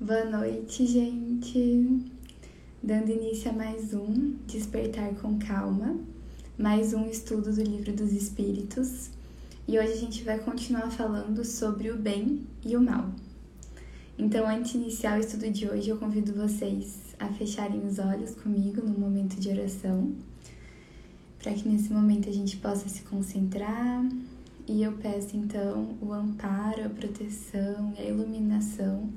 Boa noite, gente! Dando início a mais um Despertar com Calma, mais um estudo do Livro dos Espíritos, e hoje a gente vai continuar falando sobre o bem e o mal. Então, antes de iniciar o estudo de hoje, eu convido vocês a fecharem os olhos comigo no momento de oração, para que nesse momento a gente possa se concentrar. E eu peço então o amparo, a proteção e a iluminação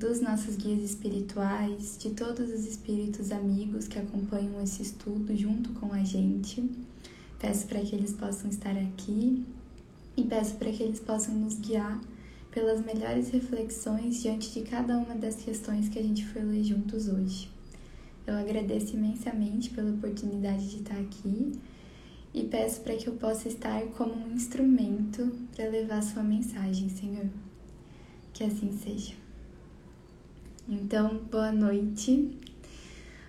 dos nossos guias espirituais, de todos os espíritos amigos que acompanham esse estudo junto com a gente. Peço para que eles possam estar aqui e peço para que eles possam nos guiar pelas melhores reflexões diante de cada uma das questões que a gente foi ler juntos hoje. Eu agradeço imensamente pela oportunidade de estar aqui e peço para que eu possa estar como um instrumento para levar sua mensagem, Senhor. Que assim seja. Então, boa noite.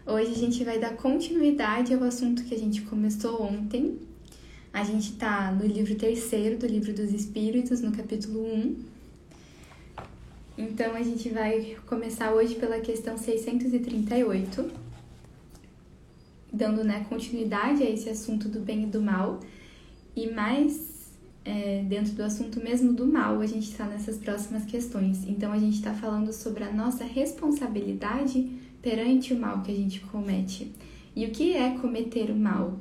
Hoje a gente vai dar continuidade ao assunto que a gente começou ontem. A gente está no livro terceiro do Livro dos Espíritos, no capítulo 1. Então a gente vai começar hoje pela questão 638 dando né, continuidade a esse assunto do bem e do mal. E mais é, dentro do assunto mesmo do mal, a gente está nessas próximas questões. Então, a gente está falando sobre a nossa responsabilidade perante o mal que a gente comete. E o que é cometer o mal?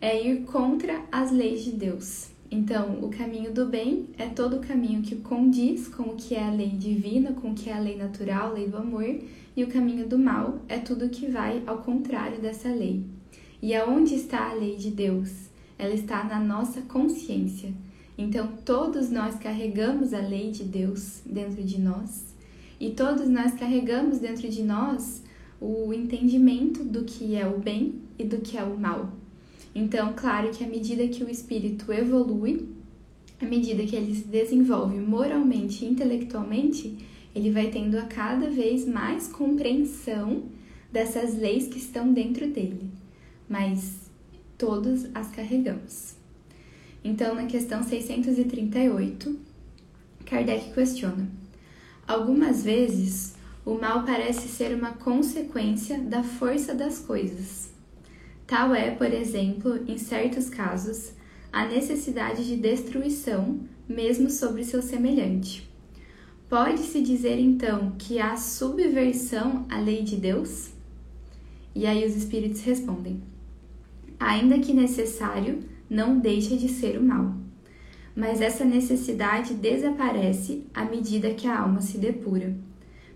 É ir contra as leis de Deus. Então, o caminho do bem é todo o caminho que condiz com o que é a lei divina, com o que é a lei natural, a lei do amor, e o caminho do mal é tudo que vai ao contrário dessa lei. E aonde está a lei de Deus? Ela está na nossa consciência. Então, todos nós carregamos a lei de Deus dentro de nós, e todos nós carregamos dentro de nós o entendimento do que é o bem e do que é o mal. Então, claro que à medida que o espírito evolui, à medida que ele se desenvolve moralmente e intelectualmente, ele vai tendo a cada vez mais compreensão dessas leis que estão dentro dele, mas todos as carregamos. Então, na questão 638, Kardec questiona: Algumas vezes o mal parece ser uma consequência da força das coisas. Tal é, por exemplo, em certos casos, a necessidade de destruição, mesmo sobre seu semelhante. Pode-se dizer então que há subversão à lei de Deus? E aí os espíritos respondem: Ainda que necessário, não deixa de ser o mal. Mas essa necessidade desaparece à medida que a alma se depura.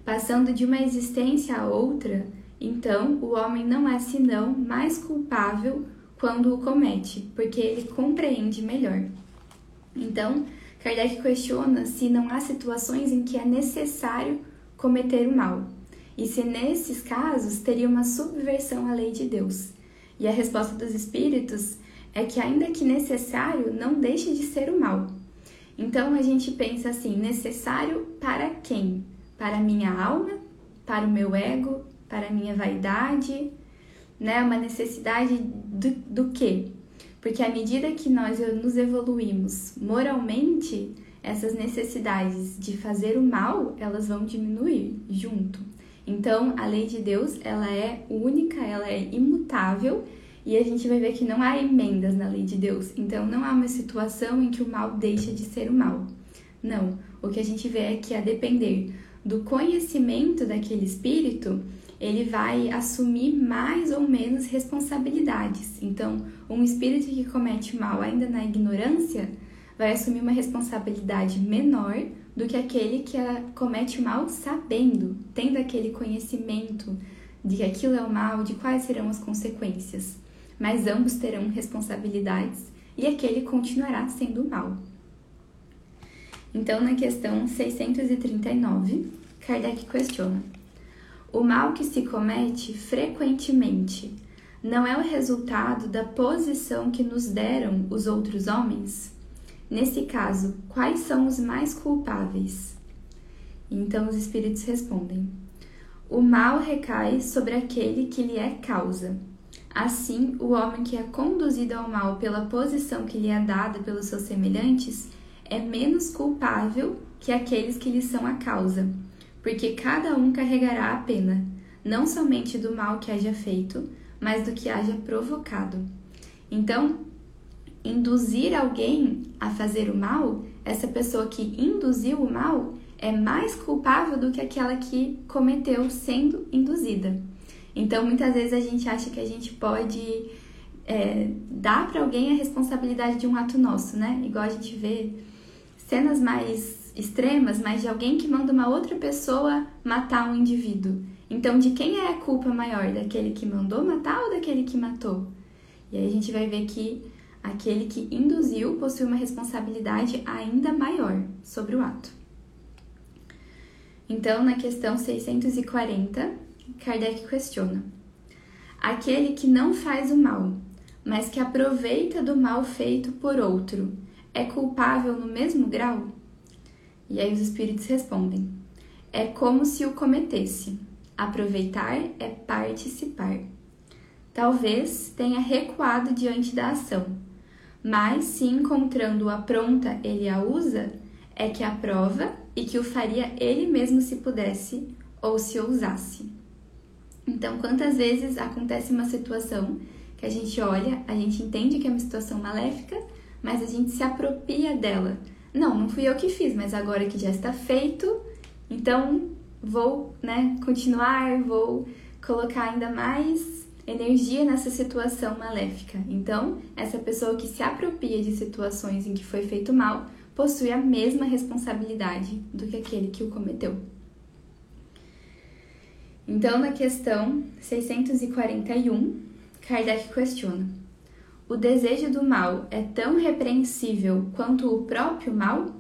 Passando de uma existência a outra, então o homem não é senão mais culpável quando o comete, porque ele compreende melhor. Então, Kardec questiona se não há situações em que é necessário cometer o mal, e se nesses casos teria uma subversão à lei de Deus. E a resposta dos espíritos é que, ainda que necessário, não deixe de ser o mal. Então a gente pensa assim: necessário para quem? Para minha alma? Para o meu ego? Para minha vaidade? Né? Uma necessidade do, do quê? Porque à medida que nós nos evoluímos moralmente, essas necessidades de fazer o mal, elas vão diminuir junto. Então, a lei de Deus, ela é única, ela é imutável, e a gente vai ver que não há emendas na lei de Deus. Então, não há uma situação em que o mal deixa de ser o mal. Não, o que a gente vê é que a depender do conhecimento daquele espírito, ele vai assumir mais ou menos responsabilidades. Então, um espírito que comete mal ainda na ignorância vai assumir uma responsabilidade menor do que aquele que comete mal sabendo, tendo aquele conhecimento de que aquilo é o mal, de quais serão as consequências. Mas ambos terão responsabilidades e aquele continuará sendo mal. Então, na questão 639, Kardec questiona: o mal que se comete frequentemente não é o resultado da posição que nos deram os outros homens? Nesse caso, quais são os mais culpáveis? Então os espíritos respondem: O mal recai sobre aquele que lhe é causa. Assim, o homem que é conduzido ao mal pela posição que lhe é dada pelos seus semelhantes é menos culpável que aqueles que lhe são a causa porque cada um carregará a pena, não somente do mal que haja feito, mas do que haja provocado. Então, induzir alguém a fazer o mal, essa pessoa que induziu o mal é mais culpável do que aquela que cometeu sendo induzida. Então, muitas vezes a gente acha que a gente pode é, dar para alguém a responsabilidade de um ato nosso, né? Igual a gente vê cenas mais extremas, mas de alguém que manda uma outra pessoa matar um indivíduo. Então, de quem é a culpa maior? Daquele que mandou matar ou daquele que matou? E aí a gente vai ver que aquele que induziu possui uma responsabilidade ainda maior sobre o ato. Então, na questão 640, Kardec questiona: Aquele que não faz o mal, mas que aproveita do mal feito por outro, é culpável no mesmo grau? E aí os espíritos respondem: É como se o cometesse. Aproveitar é participar. Talvez tenha recuado diante da ação, mas se encontrando-a pronta ele a usa, é que a prova e que o faria ele mesmo se pudesse ou se ousasse. Então, quantas vezes acontece uma situação que a gente olha, a gente entende que é uma situação maléfica, mas a gente se apropria dela. Não, não fui eu que fiz, mas agora que já está feito, então vou, né, continuar, vou colocar ainda mais energia nessa situação maléfica. Então, essa pessoa que se apropria de situações em que foi feito mal possui a mesma responsabilidade do que aquele que o cometeu. Então, na questão 641, Kardec questiona: O desejo do mal é tão repreensível quanto o próprio mal?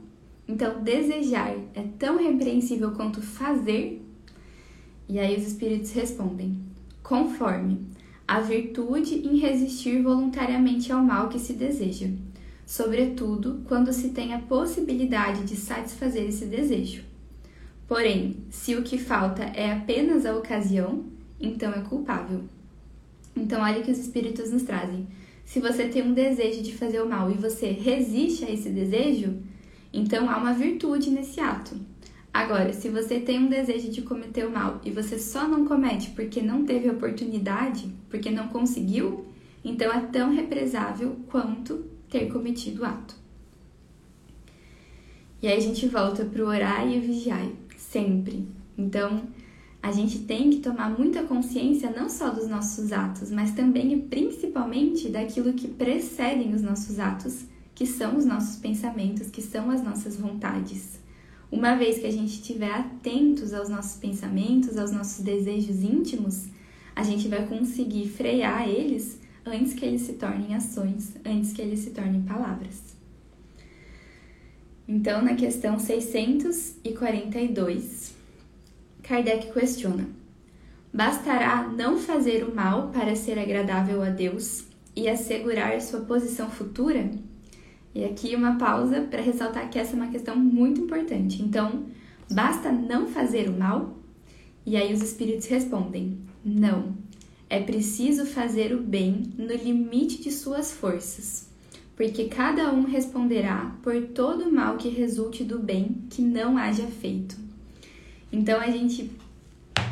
Então, desejar é tão repreensível quanto fazer? E aí os espíritos respondem: Conforme a virtude em resistir voluntariamente ao mal que se deseja sobretudo quando se tem a possibilidade de satisfazer esse desejo. Porém, se o que falta é apenas a ocasião, então é culpável. Então, olha que os espíritos nos trazem. Se você tem um desejo de fazer o mal e você resiste a esse desejo, então há uma virtude nesse ato. Agora, se você tem um desejo de cometer o mal e você só não comete porque não teve oportunidade, porque não conseguiu, então é tão represável quanto ter cometido o ato. E aí a gente volta para o orar e o vigiar, sempre. Então, a gente tem que tomar muita consciência não só dos nossos atos, mas também e principalmente daquilo que precedem os nossos atos, que são os nossos pensamentos, que são as nossas vontades. Uma vez que a gente estiver atentos aos nossos pensamentos, aos nossos desejos íntimos, a gente vai conseguir frear eles antes que eles se tornem ações, antes que eles se tornem palavras. Então, na questão 642, Kardec questiona: Bastará não fazer o mal para ser agradável a Deus e assegurar sua posição futura? E aqui uma pausa para ressaltar que essa é uma questão muito importante. Então, basta não fazer o mal? E aí os espíritos respondem: não. É preciso fazer o bem no limite de suas forças, porque cada um responderá por todo o mal que resulte do bem que não haja feito. Então a gente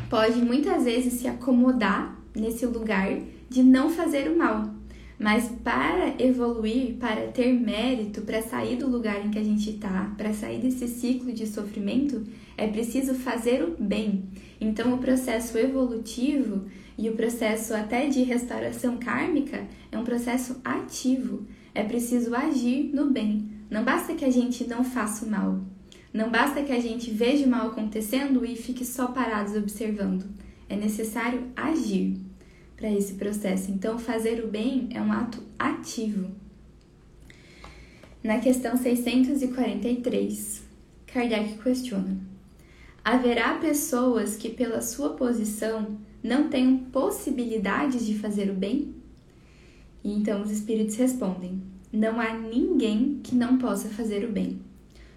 pode muitas vezes se acomodar nesse lugar de não fazer o mal, mas para evoluir, para ter mérito, para sair do lugar em que a gente está, para sair desse ciclo de sofrimento, é preciso fazer o bem. Então, o processo evolutivo e o processo até de restauração kármica é um processo ativo. É preciso agir no bem. Não basta que a gente não faça o mal. Não basta que a gente veja o mal acontecendo e fique só parados observando. É necessário agir para esse processo. Então, fazer o bem é um ato ativo. Na questão 643, Kardec questiona: Haverá pessoas que, pela sua posição, não tenham possibilidades de fazer o bem? E então os espíritos respondem: Não há ninguém que não possa fazer o bem.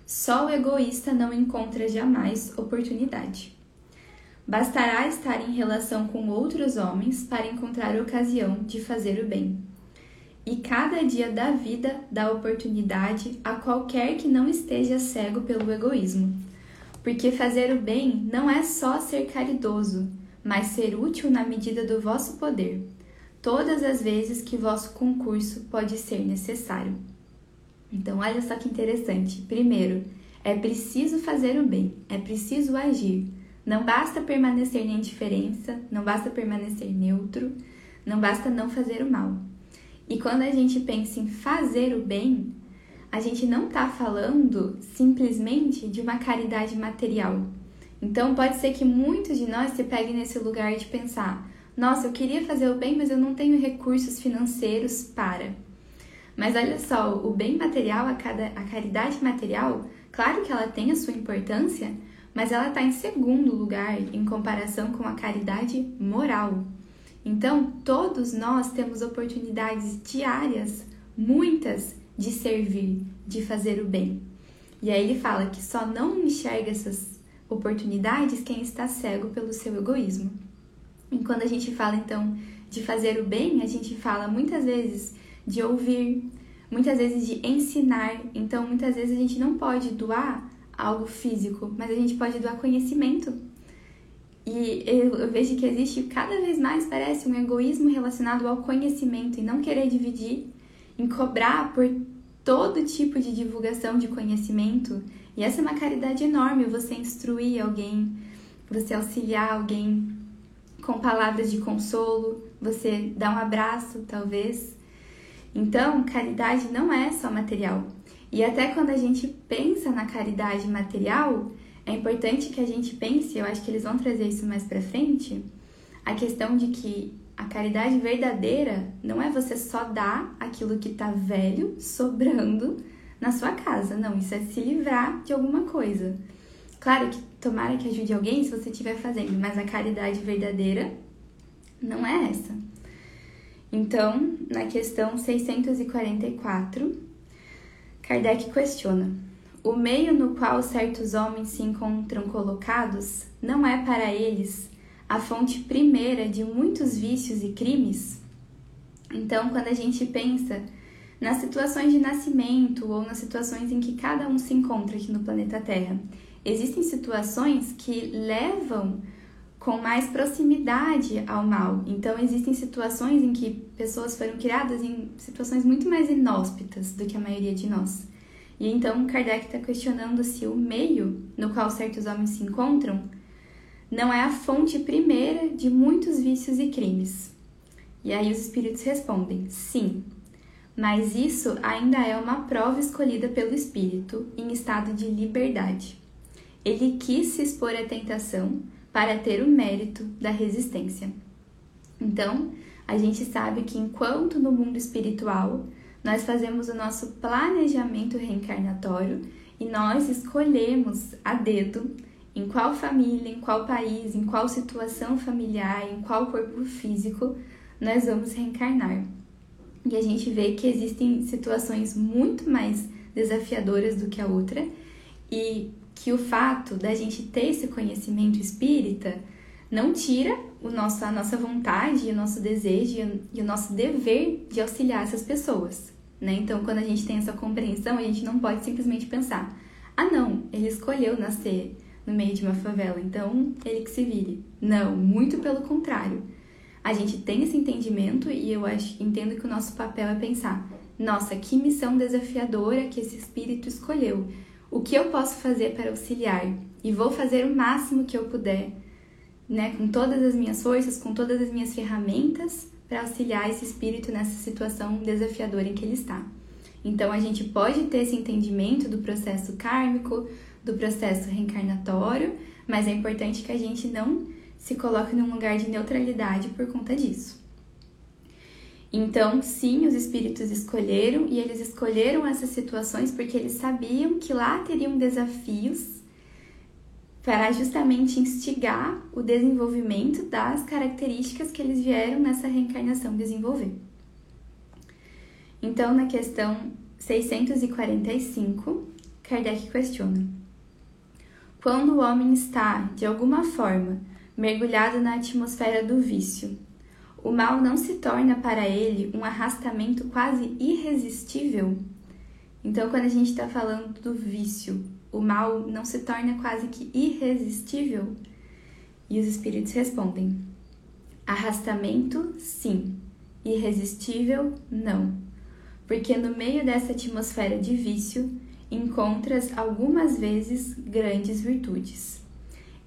Só o egoísta não encontra jamais oportunidade. Bastará estar em relação com outros homens para encontrar ocasião de fazer o bem. E cada dia da vida dá oportunidade a qualquer que não esteja cego pelo egoísmo. Porque fazer o bem não é só ser caridoso, mas ser útil na medida do vosso poder, todas as vezes que vosso concurso pode ser necessário. Então, olha só que interessante. Primeiro, é preciso fazer o bem, é preciso agir. Não basta permanecer na indiferença, não basta permanecer neutro, não basta não fazer o mal. E quando a gente pensa em fazer o bem, a gente não está falando simplesmente de uma caridade material. Então pode ser que muitos de nós se peguem nesse lugar de pensar: nossa, eu queria fazer o bem, mas eu não tenho recursos financeiros para. Mas olha só, o bem material, a, cada, a caridade material, claro que ela tem a sua importância, mas ela está em segundo lugar em comparação com a caridade moral. Então, todos nós temos oportunidades diárias, muitas, de servir, de fazer o bem. E aí ele fala que só não enxerga essas oportunidades quem está cego pelo seu egoísmo. E quando a gente fala então de fazer o bem, a gente fala muitas vezes de ouvir, muitas vezes de ensinar. Então, muitas vezes a gente não pode doar algo físico, mas a gente pode doar conhecimento. E eu, vejo que existe cada vez mais, parece, um egoísmo relacionado ao conhecimento e não querer dividir, em cobrar por todo tipo de divulgação de conhecimento. E essa é uma caridade enorme, você instruir alguém, você auxiliar alguém com palavras de consolo, você dar um abraço, talvez. Então, caridade não é só material. E até quando a gente pensa na caridade material, é importante que a gente pense, eu acho que eles vão trazer isso mais para frente, a questão de que a caridade verdadeira não é você só dar aquilo que tá velho, sobrando na sua casa. Não, isso é se livrar de alguma coisa. Claro que tomara que ajude alguém se você estiver fazendo, mas a caridade verdadeira não é essa. Então, na questão 644, Kardec questiona: o meio no qual certos homens se encontram colocados não é para eles a fonte primeira de muitos vícios e crimes? Então, quando a gente pensa nas situações de nascimento ou nas situações em que cada um se encontra aqui no planeta Terra, existem situações que levam com mais proximidade ao mal. Então, existem situações em que pessoas foram criadas em situações muito mais inóspitas do que a maioria de nós. E então, Kardec está questionando se o meio no qual certos homens se encontram não é a fonte primeira de muitos vícios e crimes. E aí os espíritos respondem: sim, mas isso ainda é uma prova escolhida pelo espírito em estado de liberdade. Ele quis se expor à tentação para ter o mérito da resistência. Então, a gente sabe que enquanto no mundo espiritual nós fazemos o nosso planejamento reencarnatório e nós escolhemos a dedo em qual família, em qual país, em qual situação familiar, em qual corpo físico nós vamos reencarnar. E a gente vê que existem situações muito mais desafiadoras do que a outra e que o fato da gente ter esse conhecimento espírita não tira o nosso, a nossa vontade, o nosso desejo e o nosso dever de auxiliar essas pessoas. Né? Então, quando a gente tem essa compreensão, a gente não pode simplesmente pensar: ah, não, ele escolheu nascer no meio de uma favela, então ele que se vire. Não, muito pelo contrário. A gente tem esse entendimento e eu acho, entendo que o nosso papel é pensar: nossa, que missão desafiadora que esse espírito escolheu. O que eu posso fazer para auxiliar? E vou fazer o máximo que eu puder, né, com todas as minhas forças, com todas as minhas ferramentas, para auxiliar esse espírito nessa situação desafiadora em que ele está. Então a gente pode ter esse entendimento do processo kármico, do processo reencarnatório, mas é importante que a gente não se coloque num lugar de neutralidade por conta disso. Então, sim, os espíritos escolheram e eles escolheram essas situações porque eles sabiam que lá teriam desafios para justamente instigar o desenvolvimento das características que eles vieram nessa reencarnação desenvolver. Então, na questão 645, Kardec questiona: quando o homem está, de alguma forma, mergulhado na atmosfera do vício, o mal não se torna para ele um arrastamento quase irresistível? Então, quando a gente está falando do vício, o mal não se torna quase que irresistível? E os espíritos respondem: arrastamento, sim, irresistível, não. Porque no meio dessa atmosfera de vício encontras algumas vezes grandes virtudes.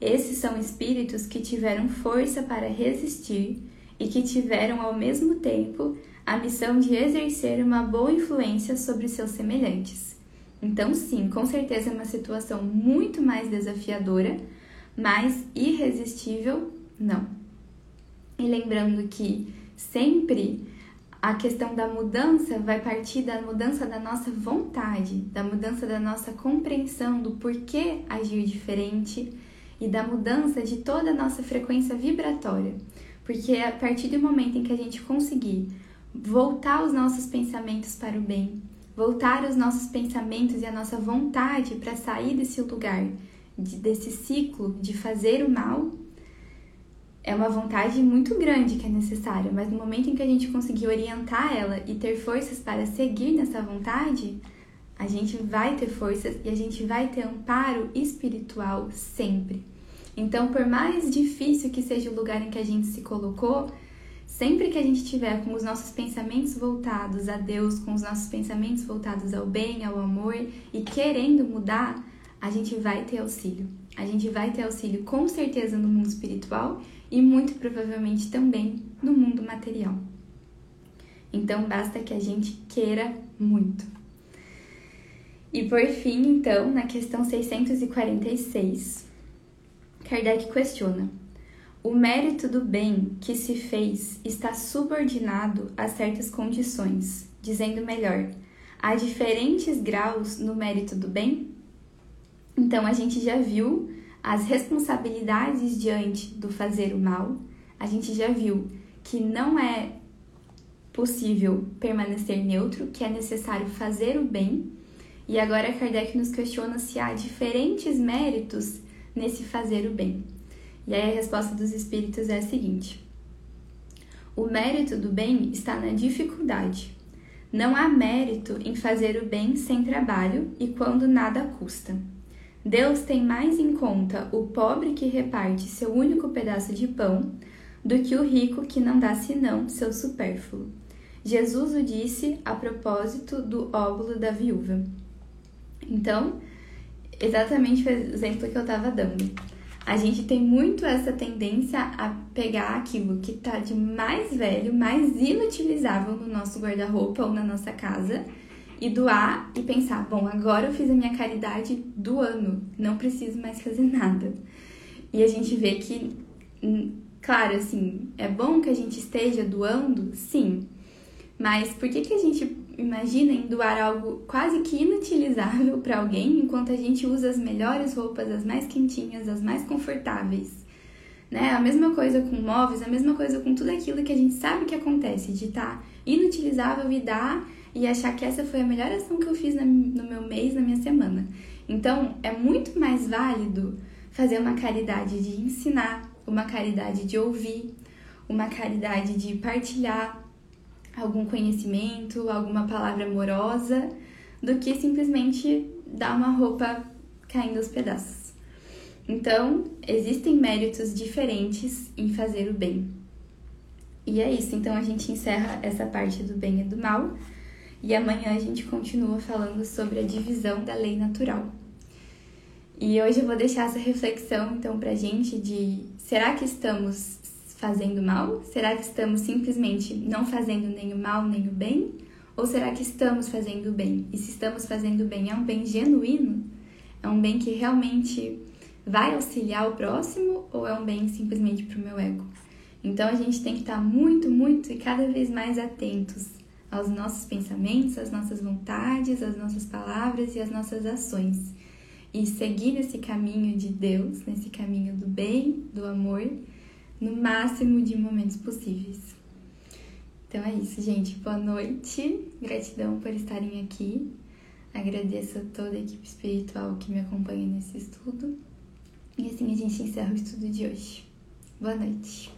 Esses são espíritos que tiveram força para resistir e que tiveram ao mesmo tempo a missão de exercer uma boa influência sobre seus semelhantes. Então, sim, com certeza é uma situação muito mais desafiadora, mas irresistível, não. E lembrando que sempre a questão da mudança vai partir da mudança da nossa vontade, da mudança da nossa compreensão do porquê agir diferente e da mudança de toda a nossa frequência vibratória. Porque a partir do momento em que a gente conseguir voltar os nossos pensamentos para o bem, voltar os nossos pensamentos e a nossa vontade para sair desse lugar, de, desse ciclo de fazer o mal, é uma vontade muito grande que é necessária, mas no momento em que a gente conseguir orientar ela e ter forças para seguir nessa vontade, a gente vai ter forças e a gente vai ter amparo espiritual sempre. Então, por mais difícil que seja o lugar em que a gente se colocou, sempre que a gente tiver com os nossos pensamentos voltados a Deus, com os nossos pensamentos voltados ao bem, ao amor e querendo mudar, a gente vai ter auxílio. A gente vai ter auxílio com certeza no mundo espiritual e muito provavelmente também no mundo material. Então basta que a gente queira muito. E por fim, então, na questão 646, Kardec questiona: o mérito do bem que se fez está subordinado a certas condições, dizendo melhor, há diferentes graus no mérito do bem? Então a gente já viu as responsabilidades diante do fazer o mal, a gente já viu que não é possível permanecer neutro, que é necessário fazer o bem. E agora Kardec nos questiona se há diferentes méritos nesse fazer o bem? E aí a resposta dos espíritos é a seguinte: O mérito do bem está na dificuldade. Não há mérito em fazer o bem sem trabalho e quando nada custa. Deus tem mais em conta o pobre que reparte seu único pedaço de pão do que o rico que não dá senão seu supérfluo. Jesus o disse a propósito do óvulo da viúva. Então, exatamente o exemplo que eu estava dando. A gente tem muito essa tendência a pegar aquilo que tá de mais velho, mais inutilizável no nosso guarda-roupa ou na nossa casa e doar e pensar: bom, agora eu fiz a minha caridade do ano, não preciso mais fazer nada. E a gente vê que, hum, claro, assim, é bom que a gente esteja doando, sim, mas por que, que a gente imagina em doar algo quase que inutilizável para alguém enquanto a gente usa as melhores roupas, as mais quentinhas, as mais confortáveis? Né? A mesma coisa com móveis, a mesma coisa com tudo aquilo que a gente sabe que acontece, de estar tá inutilizável e dar e achar que essa foi a melhor ação que eu fiz no meu mês, na minha semana. Então, é muito mais válido fazer uma caridade de ensinar, uma caridade de ouvir, uma caridade de partilhar, algum conhecimento, alguma palavra amorosa, do que simplesmente dar uma roupa caindo aos pedaços. Então, existem méritos diferentes em fazer o bem. E é isso, então a gente encerra essa parte do bem e do mal, e amanhã a gente continua falando sobre a divisão da lei natural. E hoje eu vou deixar essa reflexão então pra gente de será que estamos fazendo mal? Será que estamos simplesmente não fazendo nem o mal nem o bem? Ou será que estamos fazendo o bem? E se estamos fazendo o bem, é um bem genuíno? É um bem que realmente vai auxiliar o próximo ou é um bem simplesmente para o meu ego? Então a gente tem que estar muito, muito e cada vez mais atentos aos nossos pensamentos, às nossas vontades, às nossas palavras e às nossas ações. E seguir nesse caminho de Deus, nesse caminho do bem, do amor no máximo de momentos possíveis. Então é isso, gente. Boa noite. Gratidão por estarem aqui. Agradeço a toda a equipe espiritual que me acompanha nesse estudo. E assim a gente encerra o estudo de hoje. Boa noite.